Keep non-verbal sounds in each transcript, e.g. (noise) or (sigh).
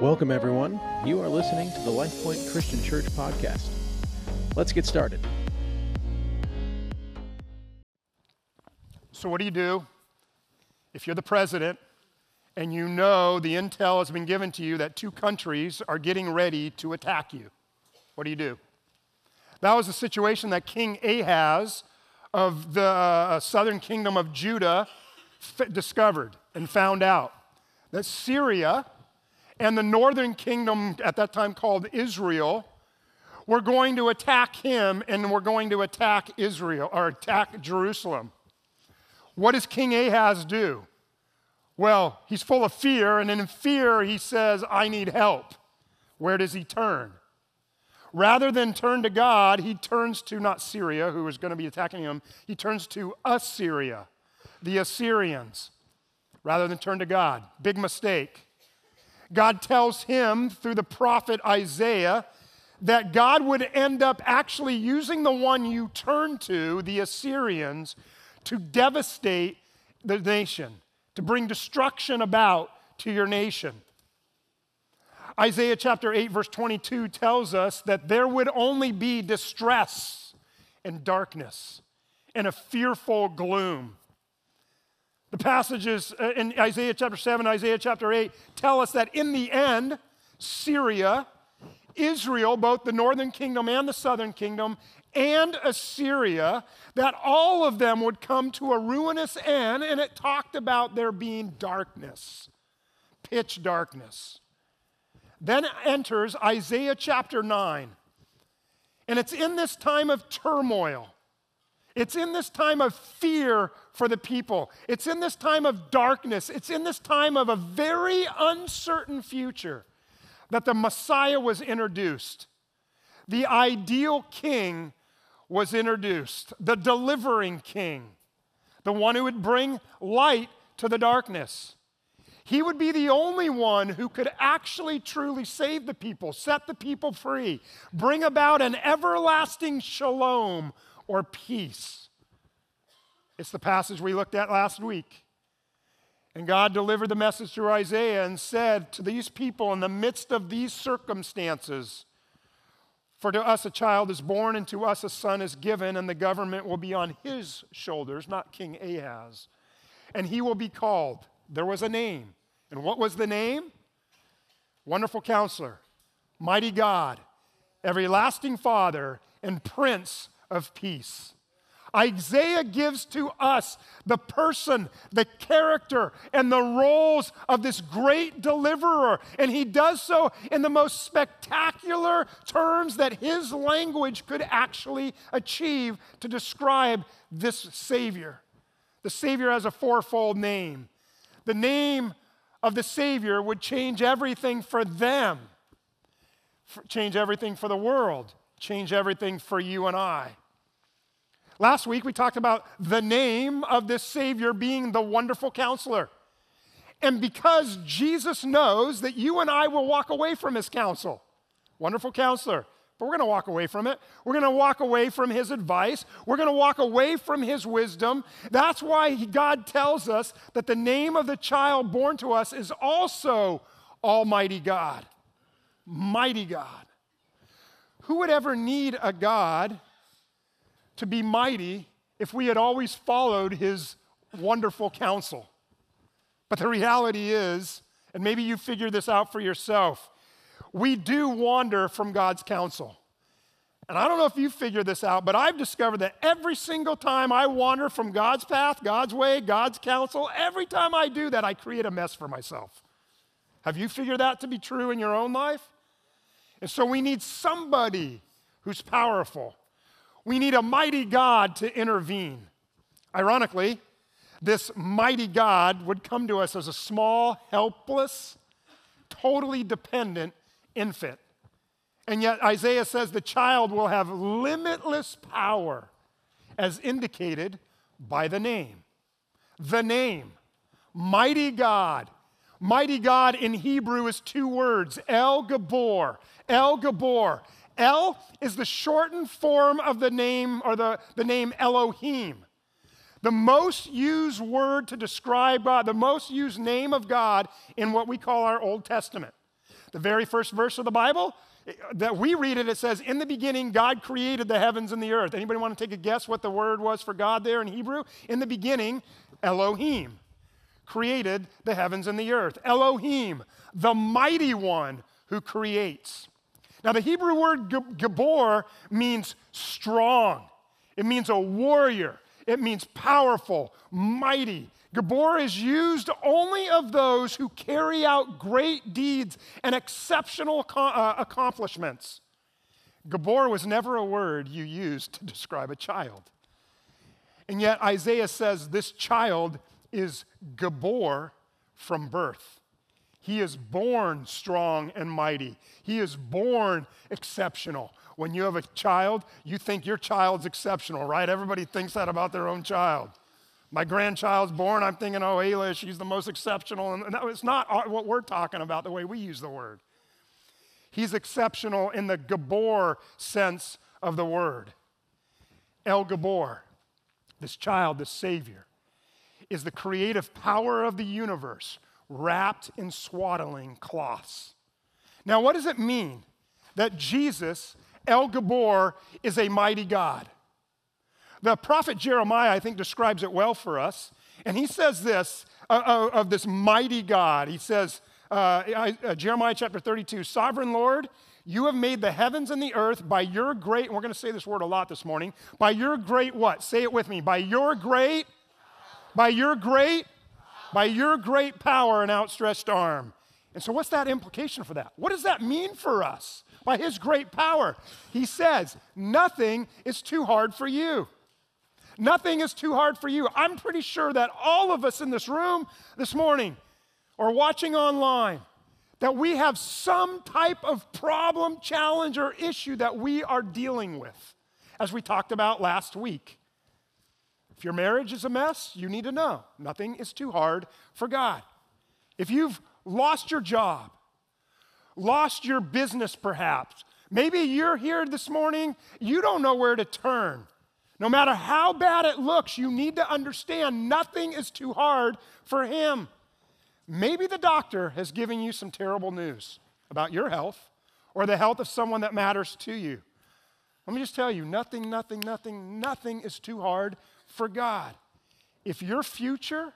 Welcome, everyone. You are listening to the LifePoint Christian Church podcast. Let's get started. So, what do you do if you're the president and you know the intel has been given to you that two countries are getting ready to attack you? What do you do? That was the situation that King Ahaz of the uh, southern kingdom of Judah f- discovered and found out that Syria and the northern kingdom at that time called Israel were going to attack him and were going to attack Israel or attack Jerusalem. What does King Ahaz do? Well, he's full of fear, and in fear, he says, I need help. Where does he turn? Rather than turn to God, he turns to not Syria, who is going to be attacking him, he turns to Assyria, the Assyrians, rather than turn to God. Big mistake. God tells him through the prophet Isaiah that God would end up actually using the one you turn to, the Assyrians, to devastate the nation, to bring destruction about to your nation. Isaiah chapter 8, verse 22 tells us that there would only be distress and darkness and a fearful gloom. The passages uh, in Isaiah chapter 7, Isaiah chapter 8 tell us that in the end, Syria, Israel, both the northern kingdom and the southern kingdom, and Assyria, that all of them would come to a ruinous end, and it talked about there being darkness, pitch darkness. Then enters Isaiah chapter 9, and it's in this time of turmoil it's in this time of fear for the people. It's in this time of darkness. It's in this time of a very uncertain future that the Messiah was introduced. The ideal king was introduced, the delivering king, the one who would bring light to the darkness. He would be the only one who could actually truly save the people, set the people free, bring about an everlasting shalom or peace. It's the passage we looked at last week. And God delivered the message through Isaiah and said to these people in the midst of these circumstances, For to us a child is born, and to us a son is given, and the government will be on his shoulders, not King Ahaz. And he will be called. There was a name. And what was the name? Wonderful counselor, mighty God, everlasting Father, and Prince of peace. Isaiah gives to us the person, the character, and the roles of this great deliverer. And he does so in the most spectacular terms that his language could actually achieve to describe this Savior. The Savior has a fourfold name. The name of the Savior would change everything for them, change everything for the world, change everything for you and I. Last week we talked about the name of this Savior being the wonderful counselor. And because Jesus knows that you and I will walk away from his counsel, wonderful counselor, but we're going to walk away from it. We're going to walk away from his advice. We're going to walk away from his wisdom. That's why God tells us that the name of the child born to us is also Almighty God. Mighty God. Who would ever need a God to be mighty if we had always followed his wonderful counsel. But the reality is, and maybe you figure this out for yourself, we do wander from God's counsel. And I don't know if you figure this out, but I've discovered that every single time I wander from God's path, God's way, God's counsel, every time I do that, I create a mess for myself. Have you figured that to be true in your own life? And so we need somebody who's powerful, we need a mighty God to intervene. Ironically, this mighty God would come to us as a small, helpless, totally dependent infant. And yet, Isaiah says the child will have limitless power, as indicated by the name. The name, mighty God. Mighty God in Hebrew is two words El Gabor. El Gabor. El is the shortened form of the name or the, the name Elohim. The most used word to describe God, the most used name of God in what we call our Old Testament. The very first verse of the Bible eh, that we read it, it says, In the beginning, God created the heavens and the earth. Anybody want to take a guess what the word was for God there in Hebrew? In the beginning, Elohim created the heavens and the earth. Elohim, the mighty one who creates. Now, the Hebrew word Gabor means strong, it means a warrior, it means powerful, mighty. Gabor is used only of those who carry out great deeds and exceptional uh, accomplishments. Gabor was never a word you used to describe a child. And yet, Isaiah says this child is Gabor from birth. He is born strong and mighty. He is born exceptional. When you have a child, you think your child's exceptional, right? Everybody thinks that about their own child. My grandchild's born, I'm thinking, oh, Ayla, she's the most exceptional. And no, it's not what we're talking about the way we use the word. He's exceptional in the Gabor sense of the word. El Gabor, this child, this Savior, is the creative power of the universe wrapped in swaddling cloths. Now, what does it mean that Jesus, El Gabor, is a mighty God? The prophet Jeremiah, I think, describes it well for us. And he says this uh, uh of this mighty God. He says, uh, uh, Jeremiah chapter 32 Sovereign Lord, you have made the heavens and the earth by your great, and we're going to say this word a lot this morning, by your great what? Say it with me. By your great, by your great, by your great power and outstretched arm. And so, what's that implication for that? What does that mean for us? By his great power. He says, nothing is too hard for you. Nothing is too hard for you. I'm pretty sure that all of us in this room this morning or watching online, that we have some type of problem, challenge, or issue that we are dealing with, as we talked about last week. If your marriage is a mess, you need to know nothing is too hard for God. If you've lost your job, lost your business perhaps, maybe you're here this morning, you don't know where to turn. No matter how bad it looks, you need to understand nothing is too hard for Him. Maybe the doctor has given you some terrible news about your health or the health of someone that matters to you. Let me just tell you nothing, nothing, nothing, nothing is too hard for God. If your future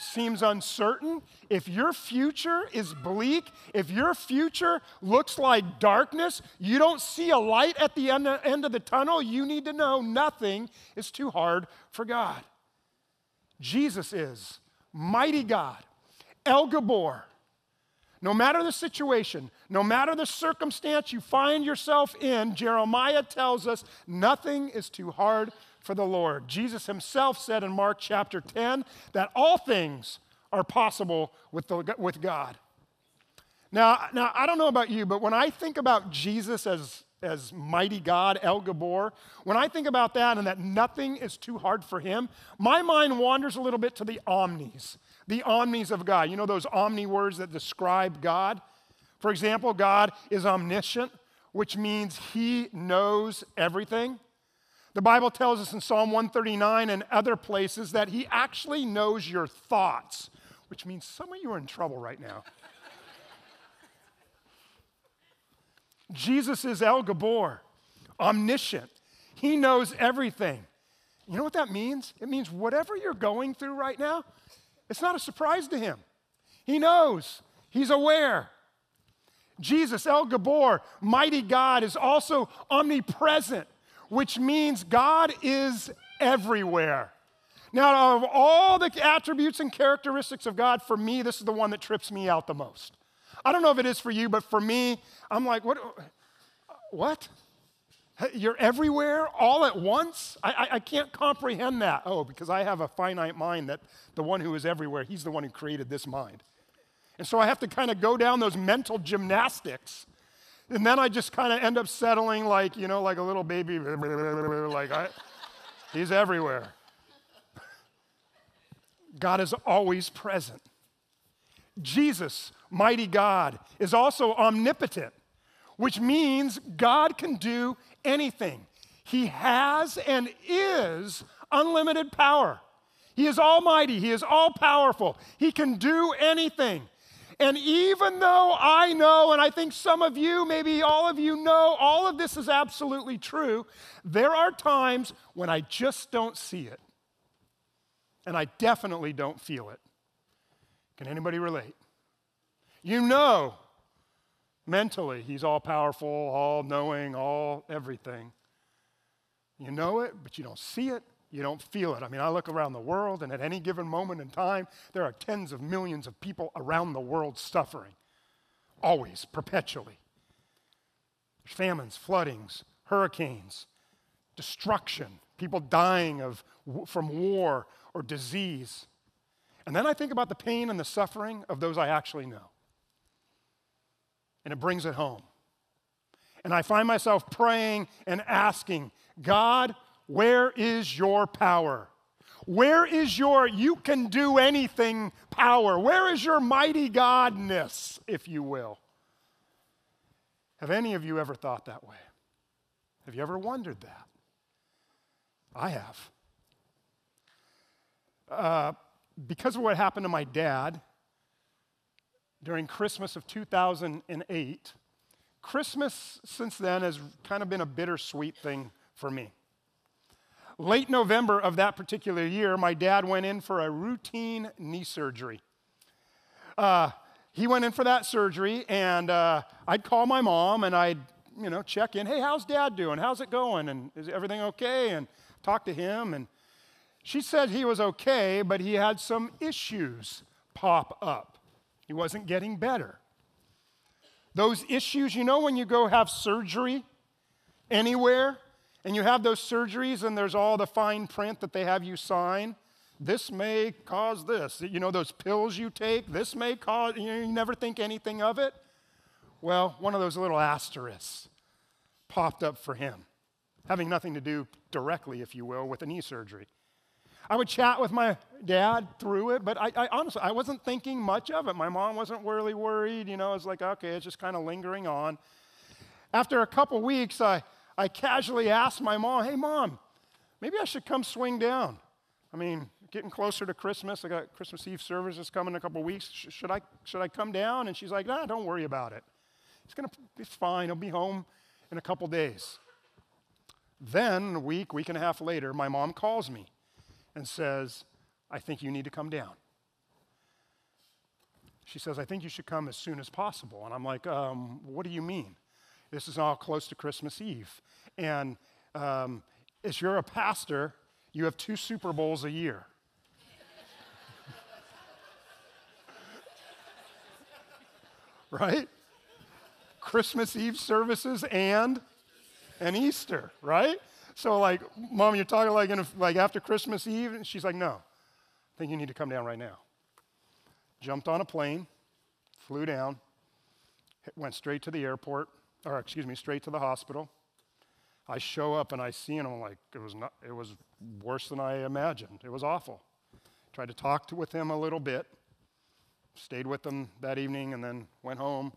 seems uncertain, if your future is bleak, if your future looks like darkness, you don't see a light at the end, end of the tunnel, you need to know nothing is too hard for God. Jesus is mighty God, El Gabor. No matter the situation, no matter the circumstance you find yourself in, Jeremiah tells us nothing is too hard for the Lord. Jesus himself said in Mark chapter 10 that all things are possible with, the, with God. Now, now, I don't know about you, but when I think about Jesus as, as mighty God, El Gabor, when I think about that and that nothing is too hard for him, my mind wanders a little bit to the omnis, the omnis of God. You know those omni words that describe God? For example, God is omniscient, which means he knows everything. The Bible tells us in Psalm 139 and other places that He actually knows your thoughts, which means some of you are in trouble right now. (laughs) Jesus is El Gabor, omniscient. He knows everything. You know what that means? It means whatever you're going through right now, it's not a surprise to Him. He knows, He's aware. Jesus, El Gabor, mighty God, is also omnipresent which means God is everywhere. Now, of all the attributes and characteristics of God, for me, this is the one that trips me out the most. I don't know if it is for you, but for me, I'm like, what? What? You're everywhere all at once? I, I, I, can't comprehend that. Oh, because I have a finite mind that the one who is everywhere, he's the one who created this mind. And so I have to kind of go down those mental gymnastics and then I just kind of end up settling like, you know, like a little baby, (laughs) like I, he's everywhere. God is always present. Jesus, mighty God, is also omnipotent, which means God can do anything. He has and is unlimited power. He is almighty, He is all powerful, He can do anything. And even though I know, and I think some of you, maybe all of you know, all of this is absolutely true, there are times when I just don't see it. And I definitely don't feel it. Can anybody relate? You know mentally he's all powerful, all knowing, all everything. You know it, but you don't see it, you don't feel it. I mean, I look around the world, and at any given moment in time, there are tens of millions of people around the world suffering, always, perpetually. There's famines, floodings, hurricanes, destruction, people dying of, from war or disease. And then I think about the pain and the suffering of those I actually know. And it brings it home. And I find myself praying and asking, God, where is your power? Where is your you can do anything power? Where is your mighty godness, if you will? Have any of you ever thought that way? Have you ever wondered that? I have. Uh, because of what happened to my dad during Christmas of 2008, Christmas since then has kind of been a bittersweet thing for me. Late November of that particular year, my dad went in for a routine knee surgery. Uh, he went in for that surgery, and uh, I'd call my mom and I'd, you know, check in. Hey, how's dad doing? How's it going? And is everything okay? And talk to him. And she said he was okay, but he had some issues pop up. He wasn't getting better. Those issues, you know, when you go have surgery anywhere, and you have those surgeries and there's all the fine print that they have you sign. This may cause this. You know, those pills you take, this may cause, you, know, you never think anything of it. Well, one of those little asterisks popped up for him, having nothing to do directly, if you will, with a knee surgery. I would chat with my dad through it, but I, I, honestly, I wasn't thinking much of it. My mom wasn't really worried. You know, I was like, okay, it's just kind of lingering on. After a couple weeks, I, I casually asked my mom, hey, mom, maybe I should come swing down. I mean, getting closer to Christmas. I got Christmas Eve services coming in a couple weeks. Should I, should I come down? And she's like, nah, don't worry about it. It's to be fine. I'll be home in a couple days. Then, a week, week and a half later, my mom calls me and says, I think you need to come down. She says, I think you should come as soon as possible. And I'm like, um, what do you mean? This is all close to Christmas Eve. And um, as you're a pastor, you have two Super Bowls a year. (laughs) right? Christmas Eve services and and Easter, right? So like, mom, you're talking like in a, like after Christmas Eve, and she's like, no, I think you need to come down right now. Jumped on a plane, flew down, went straight to the airport, or excuse me, straight to the hospital. I show up and I see him. I'm like, it was not. It was worse than I imagined. It was awful. Tried to talk to, with him a little bit. Stayed with him that evening and then went home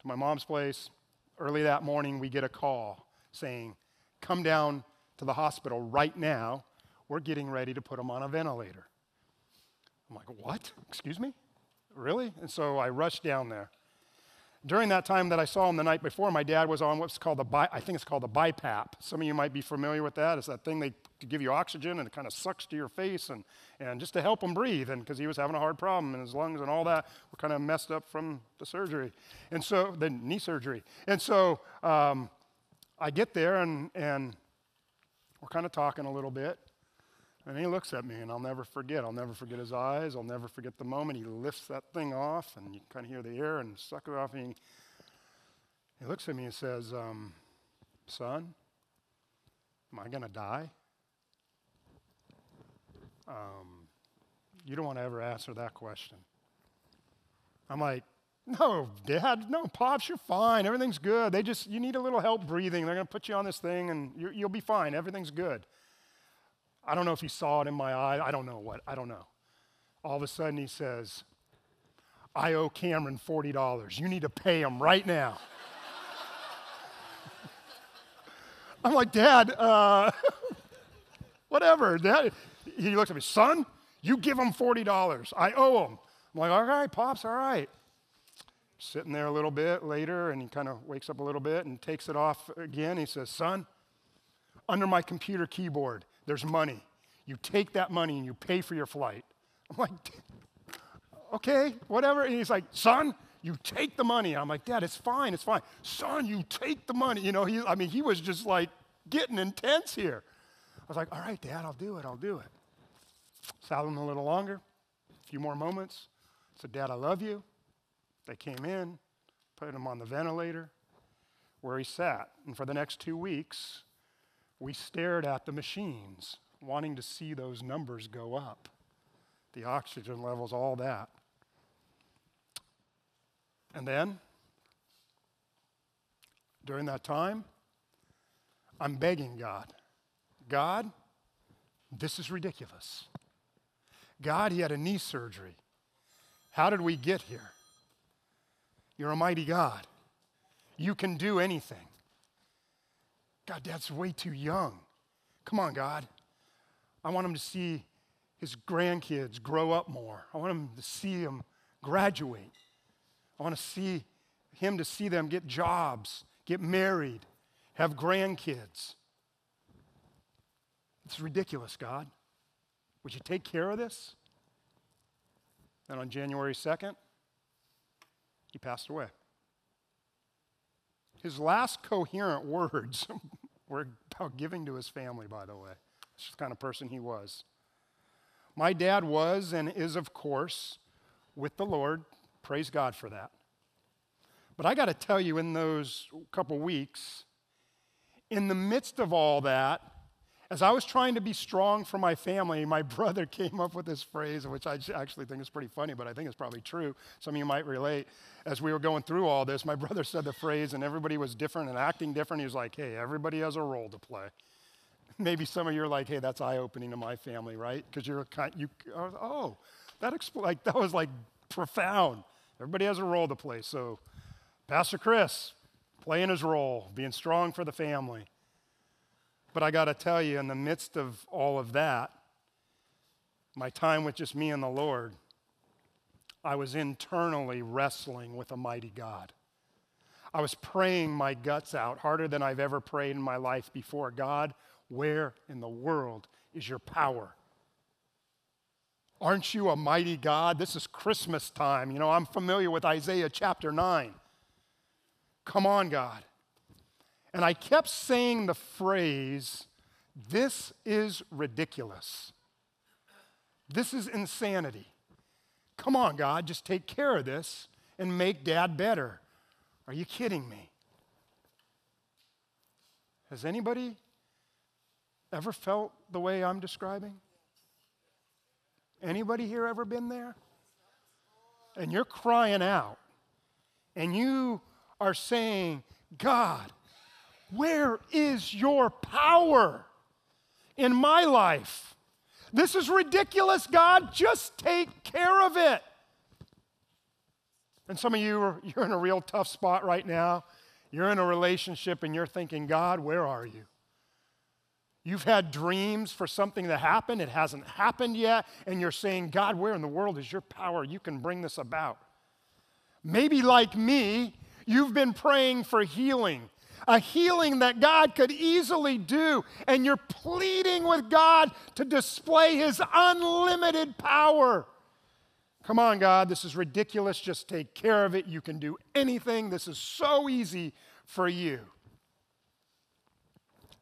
to my mom's place. Early that morning, we get a call saying, "Come down to the hospital right now. We're getting ready to put him on a ventilator." I'm like, "What? Excuse me? Really?" And so I rushed down there during that time that I saw him the night before, my dad was on what's called the, bi- I think it's called the BiPAP. Some of you might be familiar with that. It's that thing they give you oxygen and it kind of sucks to your face and, and just to help him breathe. And because he was having a hard problem and his lungs and all that were kind of messed up from the surgery. And so, the knee surgery. And so um, I get there and, and we're kind of talking a little bit. And he looks at me, and I'll never forget. I'll never forget his eyes. I'll never forget the moment he lifts that thing off, and you kind of hear the air and suck it off. And he, he looks at me and says, um, Son, am I going to die? Um, you don't want to ever answer that question. I'm like, (laughs) no, Dad, no, Pops, you're fine. Everything's good. They just, you need a little help breathing. They're going to put you on this thing, and you'll be fine. Everything's good. I don't know if he saw it in my eye. I don't know what. I don't know. All of a sudden, he says, I owe Cameron $40. You need to pay him right now. (laughs) I'm like, Dad, uh, (laughs) whatever. Dad. He looks at me, son, you give him $40. I owe him. I'm like, all right, Pops, all right. Sitting there a little bit later, and he kind of wakes up a little bit and takes it off again. He says, Son, under my computer keyboard, there's money. You take that money and you pay for your flight. I'm like, okay, whatever. And he's like, Son, you take the money. I'm like, Dad, it's fine, it's fine. Son, you take the money. You know, he, I mean, he was just like getting intense here. I was like, all right, Dad, I'll do it, I'll do it. Sat him a little longer, a few more moments. I said, Dad, I love you. They came in, put him on the ventilator where he sat. And for the next two weeks, we stared at the machines, wanting to see those numbers go up the oxygen levels, all that. And then, during that time, I'm begging God, God, this is ridiculous. God, he had a knee surgery. How did we get here? You're a mighty God. You can do anything. God, that's way too young. Come on, God. I want him to see his grandkids grow up more. I want him to see them graduate. I want to see him to see them get jobs, get married, have grandkids. It's ridiculous, God. Would you take care of this? And on January 2nd, he passed away. His last coherent (laughs) words were about giving to his family, by the way. That's the kind of person he was. My dad was and is, of course, with the Lord. Praise God for that. But I got to tell you, in those couple weeks, in the midst of all that, as I was trying to be strong for my family, my (laughs) brother came up with this phrase, which I actually think is pretty funny, but I think it's probably true. Some of you might relate. As we were going through all this, my (laughs) brother said the phrase, and everybody was different and acting different. He was like, hey, everybody has a role to play. (laughs) Maybe some of you are like, hey, that's eye opening to my family, right? Because you're kind, you, oh, that, expl- like, that was like profound. Everybody has a role to play. So, Pastor Chris, playing his role, being strong for the family. But I got to tell you, in the midst of all of that, my time with just me and the Lord, I was internally wrestling with a mighty God. I was praying my guts out harder than I've ever prayed in my life before. God, where in the world is your power? Aren't you a mighty God? This is Christmas time. You know, I'm familiar with Isaiah chapter 9. Come on, God. And I kept saying the phrase, this is ridiculous. This is insanity. Come on, God, just take care of this and make dad better. Are you kidding me? Has anybody ever felt the way I'm describing? Anybody here ever been there? And you're crying out and you are saying, God, where is your power in my life? This is ridiculous, God. Just take care of it. And some of you are you're in a real tough spot right now. You're in a relationship and you're thinking, God, where are you? You've had dreams for something to happen, it hasn't happened yet, and you're saying, God, where in the world is your power? You can bring this about. Maybe like me, you've been praying for healing a healing that God could easily do, and you're pleading with God to display His unlimited power. Come on, God, this is ridiculous. Just take care of it. You can do anything. This is so easy for you.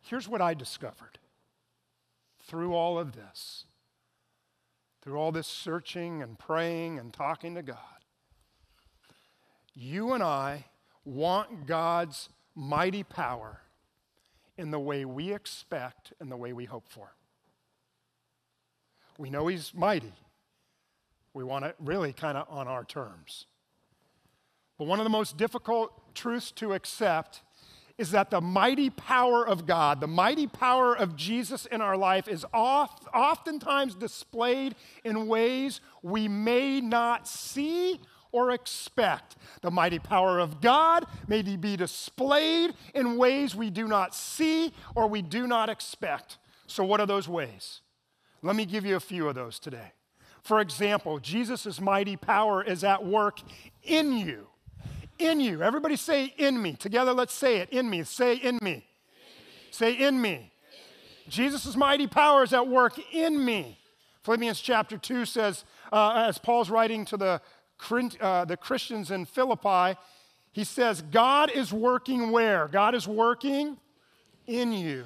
Here's what I discovered through all of this, through all this searching and praying and talking to God. You and I want God's mighty power in the way we expect and the way we hope for. We know He's mighty. We want it really kind of on our terms. But one of the most difficult truths to accept is that the mighty power of God, the mighty power of Jesus in our life, is oft, oftentimes displayed in ways we may not see or expect. The mighty power of God may be displayed in ways we do not see or we do not expect. So, what are those ways? Let me give you a few of those today. For example, Jesus' mighty power is at work in you. In you. Everybody say in me. Together, let's say it. In me. Say in me. In. Say in me. me. Jesus' mighty power is at work in me. Philippians chapter 2 says, uh, as Paul's writing to the, uh, the Christians in Philippi, he says, God is working where? God is working in you,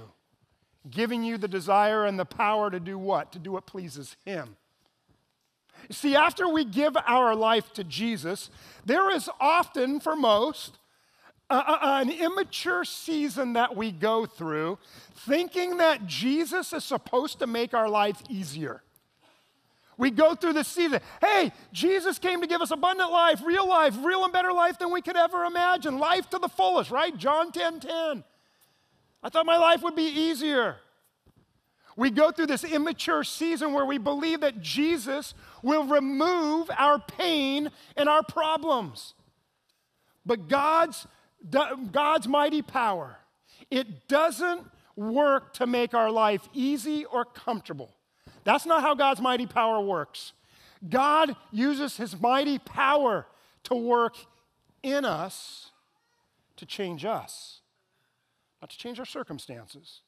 giving you the desire and the power to do what? To do what pleases Him. See, after we give our life to Jesus, there is often, for most, an immature season that we go through thinking that Jesus is supposed to make our life easier. We go through this season. Hey, Jesus came to give us abundant life, real life, real and better life than we could ever imagine. Life to the fullest, right? John 10 10. I thought my life would be easier. We go through this immature season where we believe that Jesus will remove our pain and our problems. But God's, God's mighty power, it doesn't work to make our life easy or comfortable. That's not how God's mighty power works. God uses his mighty power to work in us to change us, not to change our circumstances.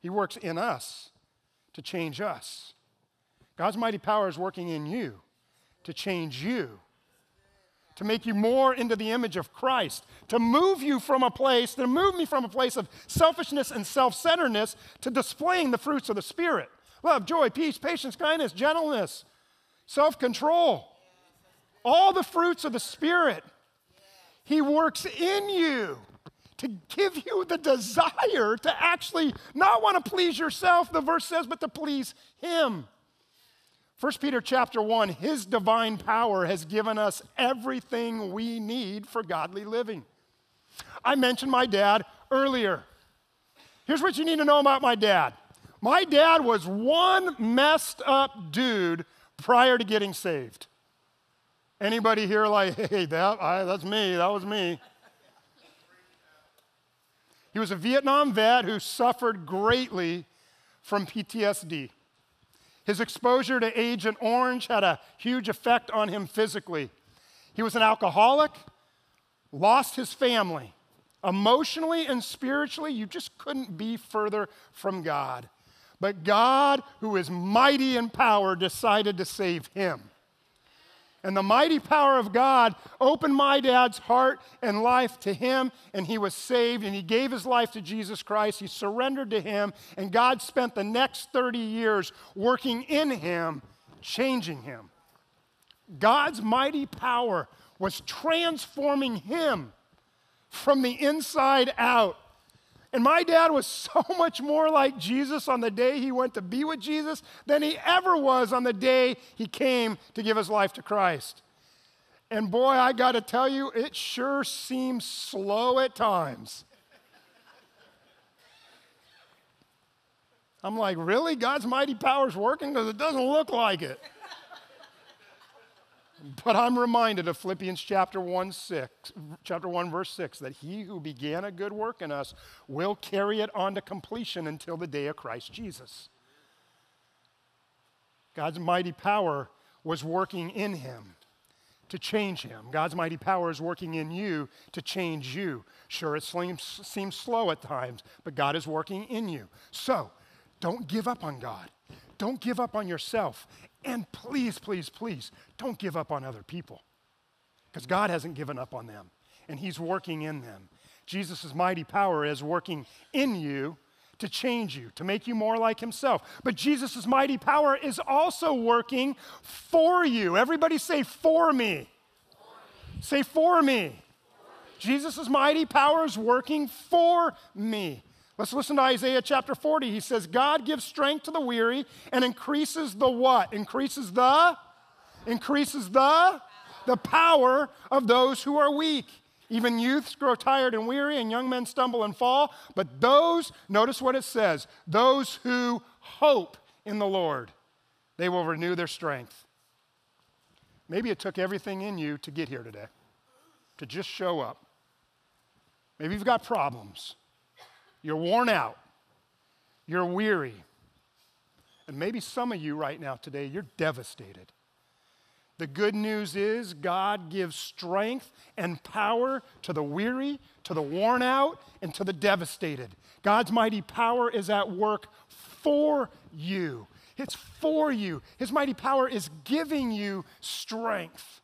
He works in us to change us. God's mighty power is working in you to change you, to make you more into the image of Christ, to move you from a place, to move me from a place of selfishness and self centeredness to displaying the fruits of the Spirit love, joy, peace, patience, kindness, gentleness, self control. All the fruits of the Spirit. He works in you to give you the desire to actually not want to please yourself, the verse says, but to please Him. 1 Peter chapter 1, His divine power has given us everything we need for godly living. I mentioned my dad earlier. Here's what you need to know about my dad. My dad was one messed up dude prior to getting saved. Anybody here like, (laughs) hey, that, I, that's me, that was me. He was a Vietnam vet who suffered greatly from PTSD. His exposure to Agent Orange had a huge effect on him physically. He was an alcoholic, lost his family. Emotionally and spiritually, you just couldn't be further from God. But God, who is mighty in power, decided to save him. And the mighty power of God opened my dad's heart and life to him, and he was saved, and he gave his life to Jesus Christ. He surrendered to him, and God spent the next 30 years working in him, changing him. God's mighty power was transforming him from the inside out. And my dad was (laughs) so much more like Jesus on the day he went to be with Jesus than he ever was on the day he came to give his life to Christ. And boy, I got to tell you, it sure seems slow at times. I'm like, really? God's mighty power is working? Because it doesn't look like it. But I'm reminded of Philippians chapter 1, 6, chapter 1, verse 6, that he who began a good work in us will carry it on to completion until the day of Christ Jesus. God's mighty power was working in him to change him. God's mighty power is working in you to change you. Sure, it seems, seems slow at times, but God is working in you. So, don't give up on God. Don't give up on yourself. And please, please, please, don't give up on other people because God hasn't given up on them and He's working in them. Jesus' mighty power is working in you to change you, to make you more like Himself. But Jesus' mighty power is also working for you. Everybody say, for me. For me. Say, for me. Jesus' mighty power is working for me. Let's listen to Isaiah chapter 40. He says, God gives strength to the weary and increases the what? Increases the? Increases the? The power of those who are weak. Even youths grow tired and weary, and young men stumble and fall. But those, notice what it says, those who hope in the Lord, they will renew their strength. Maybe it took everything in you to get here today, to just show up. Maybe you've got problems. You're worn out. You're weary. And maybe some of you right now today, you're devastated. The good news is God gives strength and power to the weary, to the worn out, and to the devastated. God's mighty power is at work for you. It's for you. His mighty power is giving you strength.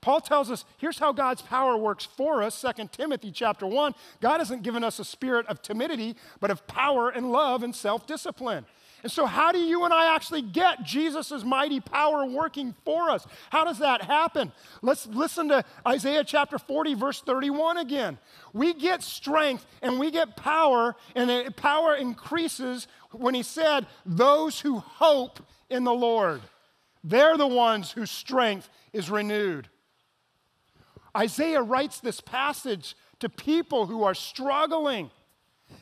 Paul tells us here's how God's power works for us 2 Timothy chapter 1 God hasn't given us a spirit of timidity but of power and love and self-discipline and so, how do you and I actually get Jesus' mighty power working for us? How does that happen? Let's listen to Isaiah chapter 40, verse 31 again. We get strength and we get power, and power increases when he said, Those who hope in the Lord, they're the ones whose strength is renewed. Isaiah writes this passage to people who are struggling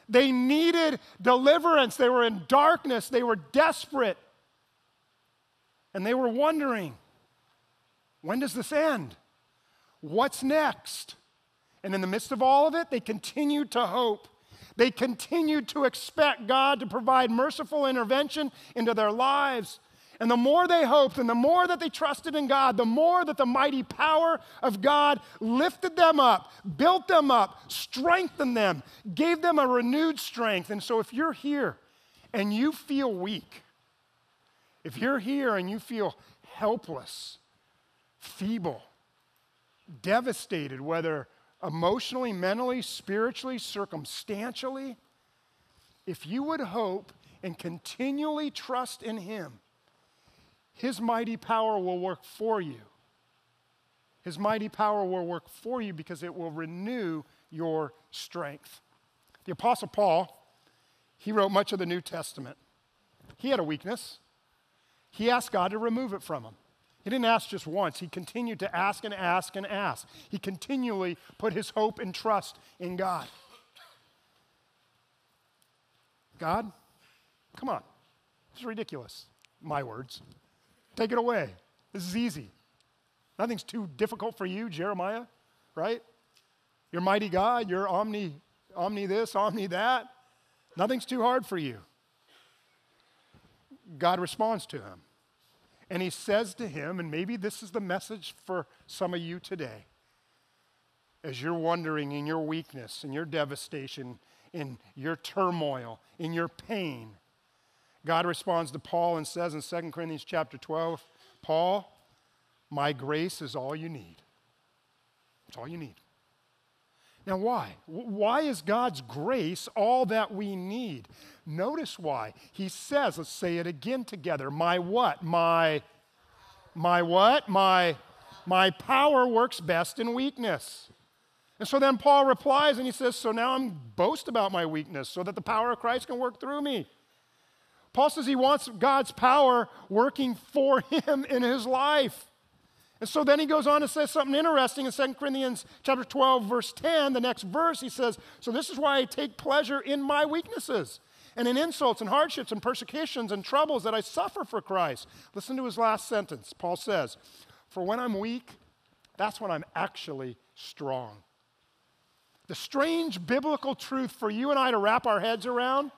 they needed deliverance. They were in darkness. They were desperate. And they were wondering when does this end? What's next? And in the midst of all of it, they continued to hope. They continued to expect God to provide merciful intervention into their lives. And the more they hoped and the more that they trusted in God, the more that the mighty power of God lifted them up, built them up, strengthened them, gave them a renewed strength. And so if you're here and you feel weak, if you're here and you feel helpless, feeble, devastated, whether emotionally, mentally, spiritually, circumstantially, if you would hope and continually trust in Him, his mighty power will work for you. His mighty power will work for you because it will renew your strength. The Apostle Paul, he wrote much of the New Testament. He had a weakness. He asked God to remove it from him. He didn't ask just once, he continued to ask and ask and ask. He continually put his hope and trust in God. God, come on. This is ridiculous. My words. Take it away. This is easy. Nothing's too difficult for you, Jeremiah, right? You're mighty God, you're omni, omni this, omni that. Nothing's too hard for you. God responds to him. And he says to him, and maybe this is the message for some of you today, as you're wondering in your weakness, in your devastation, in your turmoil, in your pain, God responds to Paul and says in 2 Corinthians chapter 12, Paul, my grace is all you need. It's all you need. Now, why? Why is God's grace all that we need? Notice why. He says, let's say it again together. My what? My my what? My my power works best in weakness. And so then Paul replies and he says, So now I'm boast about my weakness so that the power of Christ can work through me. Paul says he wants God's power working for him in his life. And so then he goes on to say something interesting in 2 Corinthians chapter 12, verse 10. The next verse, he says, So this is why I take pleasure in my weaknesses and in insults and hardships and persecutions and troubles that I suffer for Christ. Listen to his last sentence. Paul says, For when I'm weak, that's when I'm actually strong. The strange biblical truth for you and I to wrap our heads around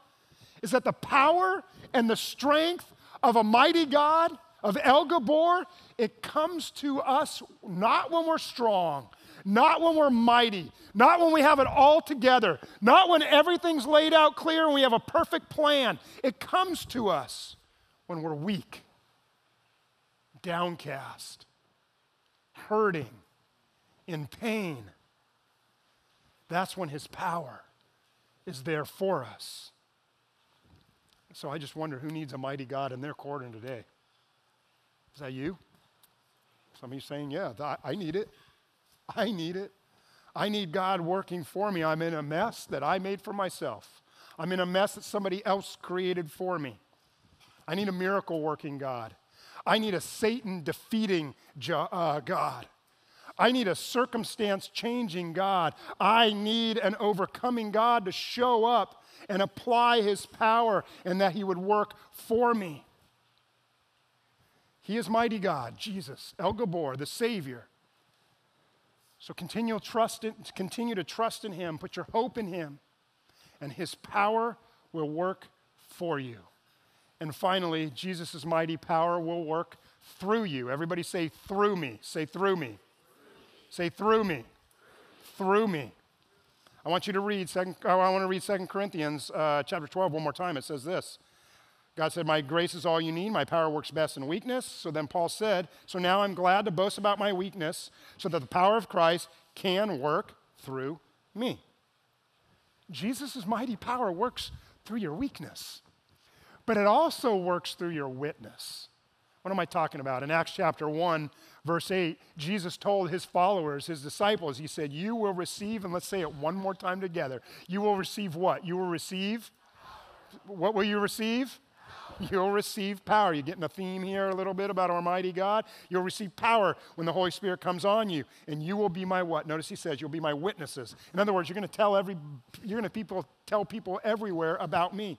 is that the power and the strength of a mighty God, of El Gabor, it comes to us not when we're strong, not when we're mighty, not when we have it all together, not when everything's laid out clear and we have a perfect plan. It comes to us when we're weak, downcast, hurting, in pain. That's when His power is there for us. So I just wonder who needs a mighty God in their corner today? Is that you? Some of you saying, Yeah, I need it. I need it. I need God working for me. I'm in a mess that I made for myself. I'm in a mess that somebody else created for me. I need a miracle working God. I need a Satan defeating uh, God. I need a circumstance changing God. I need an overcoming God to show up and apply his power and that he would work for me. He is mighty God, Jesus, El Gabor, the Savior. So continue, trust in, continue to trust in him, put your hope in him, and his power will work for you. And finally, Jesus' mighty power will work through you. Everybody say, through me. Say, through me. Say, through me. Through me. I want you to read, second, I want to read 2 Corinthians uh, chapter 12 one more time. It says this. God said, My grace is all you need. My power works best in weakness. So then Paul said, So now I'm glad to boast about my weakness so that the power of Christ can work through me. Jesus' mighty power works through your weakness, but it also works through your witness. What am I talking about? In Acts chapter 1, verse 8, Jesus told his followers, his disciples, He said, You will receive, and let's say it one more time together. You will receive what? You will receive. What will you receive? You'll receive power. You're getting a theme here a little bit about Almighty God. You'll receive power when the Holy Spirit comes on you, and you will be my what? Notice he says, you'll be my witnesses. In other words, you're going to tell every, you're going to people tell people everywhere about me.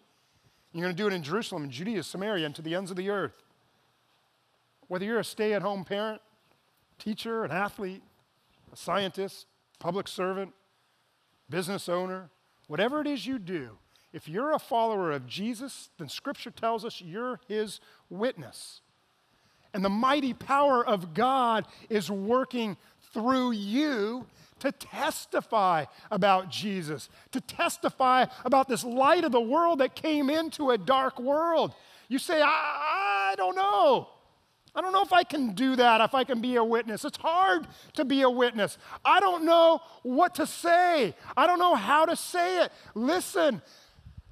You're going to do it in Jerusalem, Judea, Samaria, and to the ends of the earth. Whether you're a stay-at-home parent, teacher, an athlete, a scientist, public servant, business owner, whatever it is you do, if you're a follower of Jesus, then Scripture tells us you're his witness. And the mighty power of God is working through you to testify about Jesus, to testify about this light of the world that came into a dark world. You say, I, I don't know. I don't know if I can do that, if I can be a witness. It's hard to be a witness. I don't know what to say. I don't know how to say it. Listen,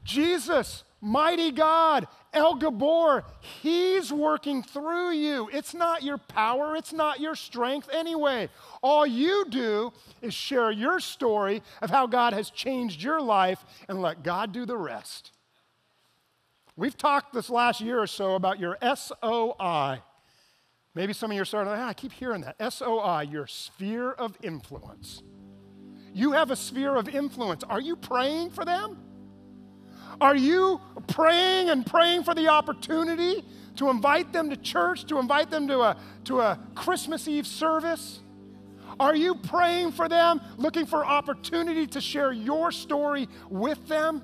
Jesus, mighty God, El Gibbor, He's working through you. It's not your power, it's not your strength anyway. All you do is share your story of how God has changed your life and let God do the rest. We've talked this last year or so about your SOI. Maybe some of you are starting, ah, I keep hearing that. SOI, your sphere of influence. You have a sphere of influence. Are you praying for them? Are you praying and praying for the opportunity to invite them to church, to invite them to a, to a Christmas Eve service? Are you praying for them, looking for opportunity to share your story with them?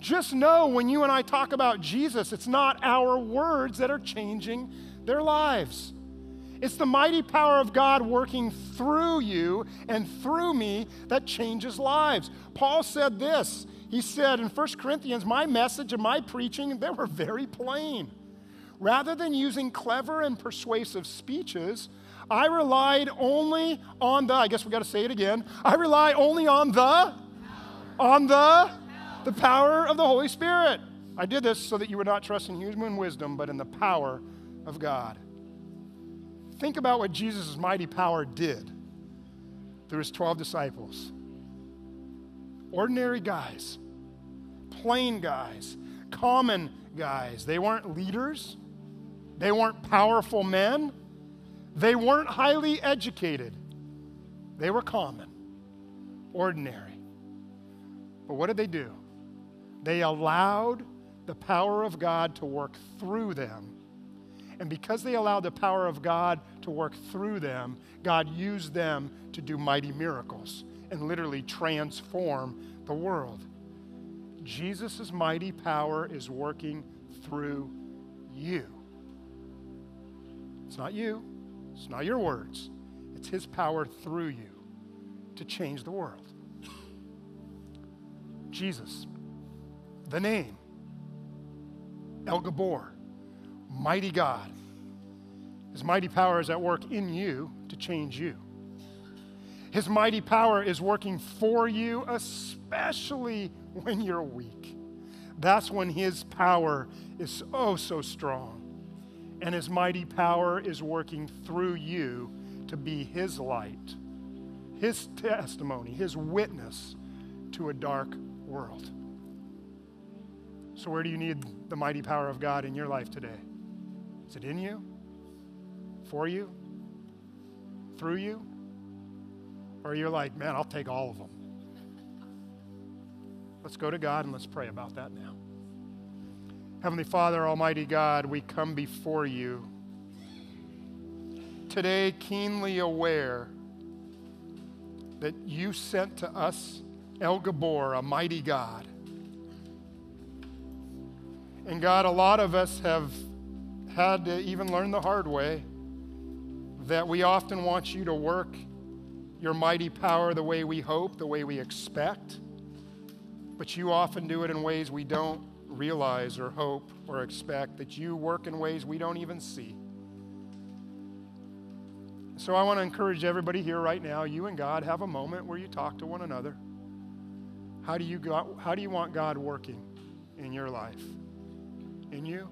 Just know when you and I talk about Jesus, it's not our words that are changing their lives. It's the mighty power of God working through you and through me that changes lives. Paul said this he said in 1 Corinthians, My message and my preaching, they were very plain. Rather than using clever and persuasive speeches, I relied only on the, I guess we got to say it again. I rely only on the, on the, the power of the Holy Spirit. I did this so that you would not trust in human wisdom, but in the power of God. Think about what Jesus' mighty power did through his 12 disciples. Ordinary guys, plain guys, common guys. They weren't leaders, they weren't powerful men, they weren't highly educated. They were common, ordinary. But what did they do? They allowed the power of God to work through them. And because they allowed the power of God to work through them, God used them to do mighty miracles and literally transform the world. Jesus' mighty power is working through you. It's not you, it's not your words, it's His power through you to change the world. Jesus, the name, El Gibbor, mighty God. His mighty power is at work in you to change you. His mighty power is working for you, especially when you're weak. That's when His power is oh so strong. And His mighty power is working through you to be His light, His testimony, His witness to a dark world. So, where do you need the mighty power of God in your life today? Is it in you? For you? Through you? Or you're like, man, I'll take all of them. Let's go to God and let's pray about that now. Heavenly Father, Almighty God, we come before you today keenly aware that you sent to us El Gibbor, a mighty God. And God, a lot of us have had to even learn the hard way that we often want you to work your mighty power the way we hope, the way we expect, but you often do it in ways we don't realize or hope or expect, that you work in ways we don't even see. So I want to encourage everybody here right now, you and God have a moment where you talk to one another. How do you, go, how do you want God working in your life? In you?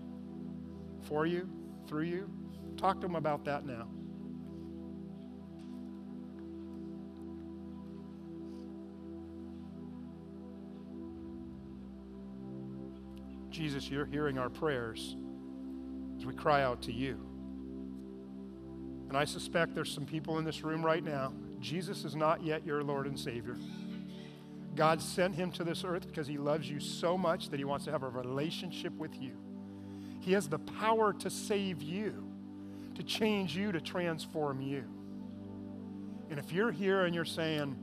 For you? Through you? Talk to them about that now. Jesus, you're hearing our prayers as we cry out to you. And I suspect there's some people in this room right now. Jesus is not yet your Lord and Savior. God sent him to this earth because he loves you so much that he wants to have a relationship with you. He has the power to save you, to change you, to transform you. And if you're here and you're saying,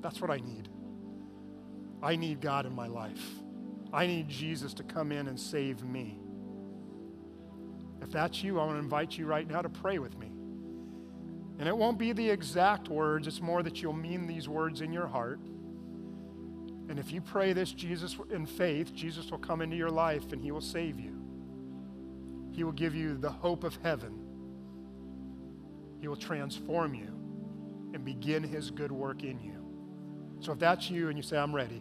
that's what I need, I need God in my life. I need Jesus to come in and save me. If that's you, I want to invite you right now to pray with me. And it won't be the exact words, it's more that you'll mean these words in your heart. And if you pray this, Jesus, in faith, Jesus will come into your life and he will save you. He will give you the hope of heaven. He will transform you and begin his good work in you. So if that's you and you say, I'm ready,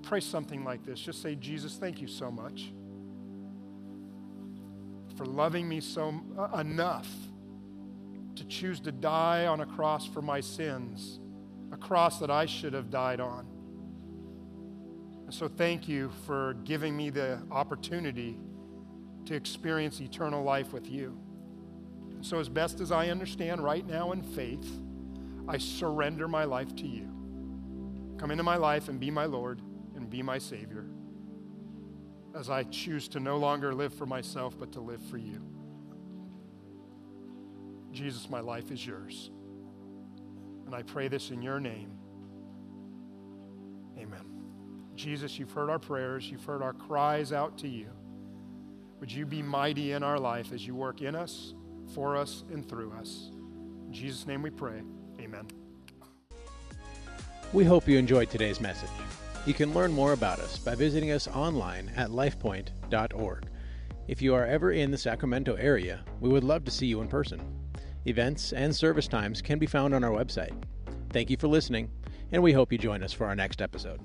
pray something like this. Just say, Jesus, thank you so much for loving me so uh, enough to choose to die on a cross for my sins, a cross that I should have died on. And so thank you for giving me the opportunity to experience eternal life with you. So, as best as I understand right now in faith, I surrender my life to you. Come into my life and be my Lord and be my Savior as I choose to no longer live for myself, but to live for you. Jesus, my life is yours. And I pray this in your name. Amen. Jesus, you've heard our prayers, you've heard our cries out to you. Would you be mighty in our life as you work in us, for us, and through us? In Jesus' name we pray. Amen. We hope you enjoyed today's message. You can learn more about us by visiting us online at lifepoint.org. If you are ever in the Sacramento area, we would love to see you in person. Events and service times can be found on our website. Thank you for listening, and we hope you join us for our next episode.